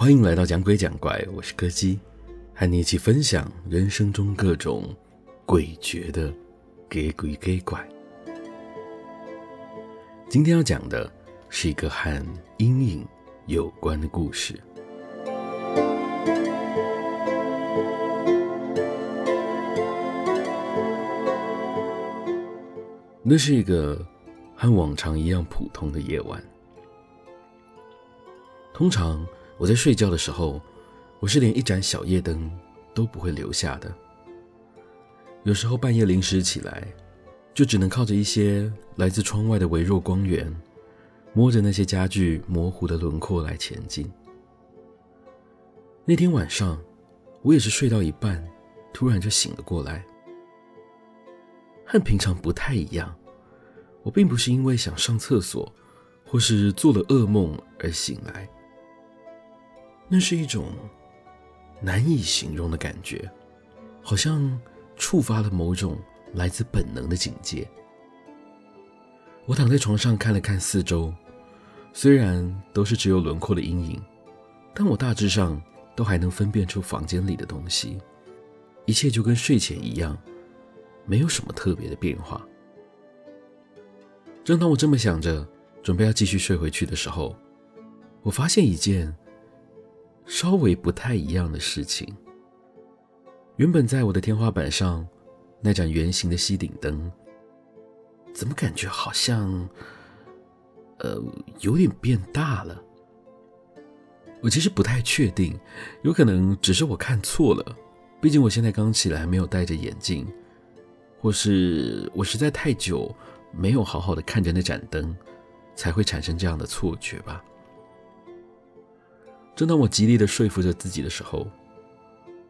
欢迎来到讲鬼讲怪，我是柯基，和你一起分享人生中各种诡谲的给鬼给怪。今天要讲的是一个和阴影有关的故事。那是一个和往常一样普通的夜晚。通常我在睡觉的时候，我是连一盏小夜灯都不会留下的。有时候半夜临时起来，就只能靠着一些来自窗外的微弱光源，摸着那些家具模糊的轮廓来前进。那天晚上，我也是睡到一半，突然就醒了过来。和平常不太一样，我并不是因为想上厕所，或是做了噩梦而醒来。那是一种难以形容的感觉，好像触发了某种来自本能的警戒。我躺在床上看了看四周，虽然都是只有轮廓的阴影，但我大致上都还能分辨出房间里的东西。一切就跟睡前一样，没有什么特别的变化。正当我这么想着，准备要继续睡回去的时候，我发现一件。稍微不太一样的事情。原本在我的天花板上那盏圆形的吸顶灯，怎么感觉好像，呃，有点变大了？我其实不太确定，有可能只是我看错了。毕竟我现在刚起来，没有戴着眼镜，或是我实在太久没有好好的看着那盏灯，才会产生这样的错觉吧。正当我极力的说服着自己的时候，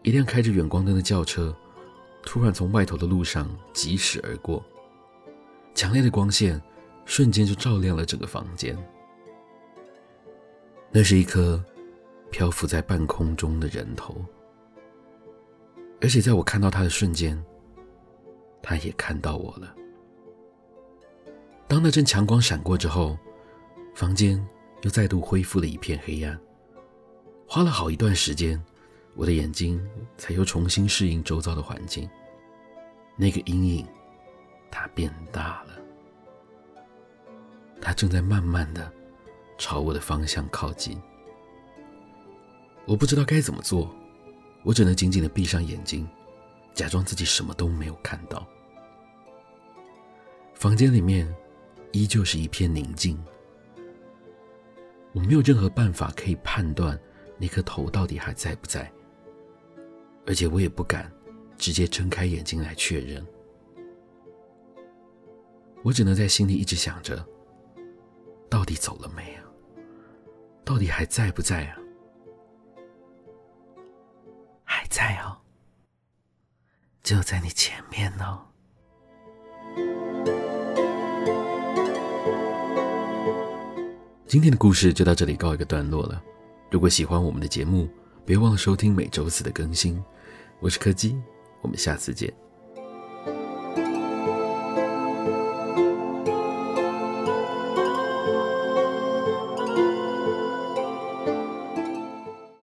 一辆开着远光灯的轿车突然从外头的路上疾驶而过，强烈的光线瞬间就照亮了整个房间。那是一颗漂浮在半空中的人头，而且在我看到他的瞬间，他也看到我了。当那阵强光闪过之后，房间又再度恢复了一片黑暗。花了好一段时间，我的眼睛才又重新适应周遭的环境。那个阴影，它变大了，它正在慢慢的朝我的方向靠近。我不知道该怎么做，我只能紧紧的闭上眼睛，假装自己什么都没有看到。房间里面依旧是一片宁静，我没有任何办法可以判断。那颗头到底还在不在？而且我也不敢直接睁开眼睛来确认。我只能在心里一直想着：到底走了没啊？到底还在不在啊？还在哦，就在你前面哦。今天的故事就到这里告一个段落了。如果喜欢我们的节目，别忘了收听每周四的更新。我是柯基，我们下次见。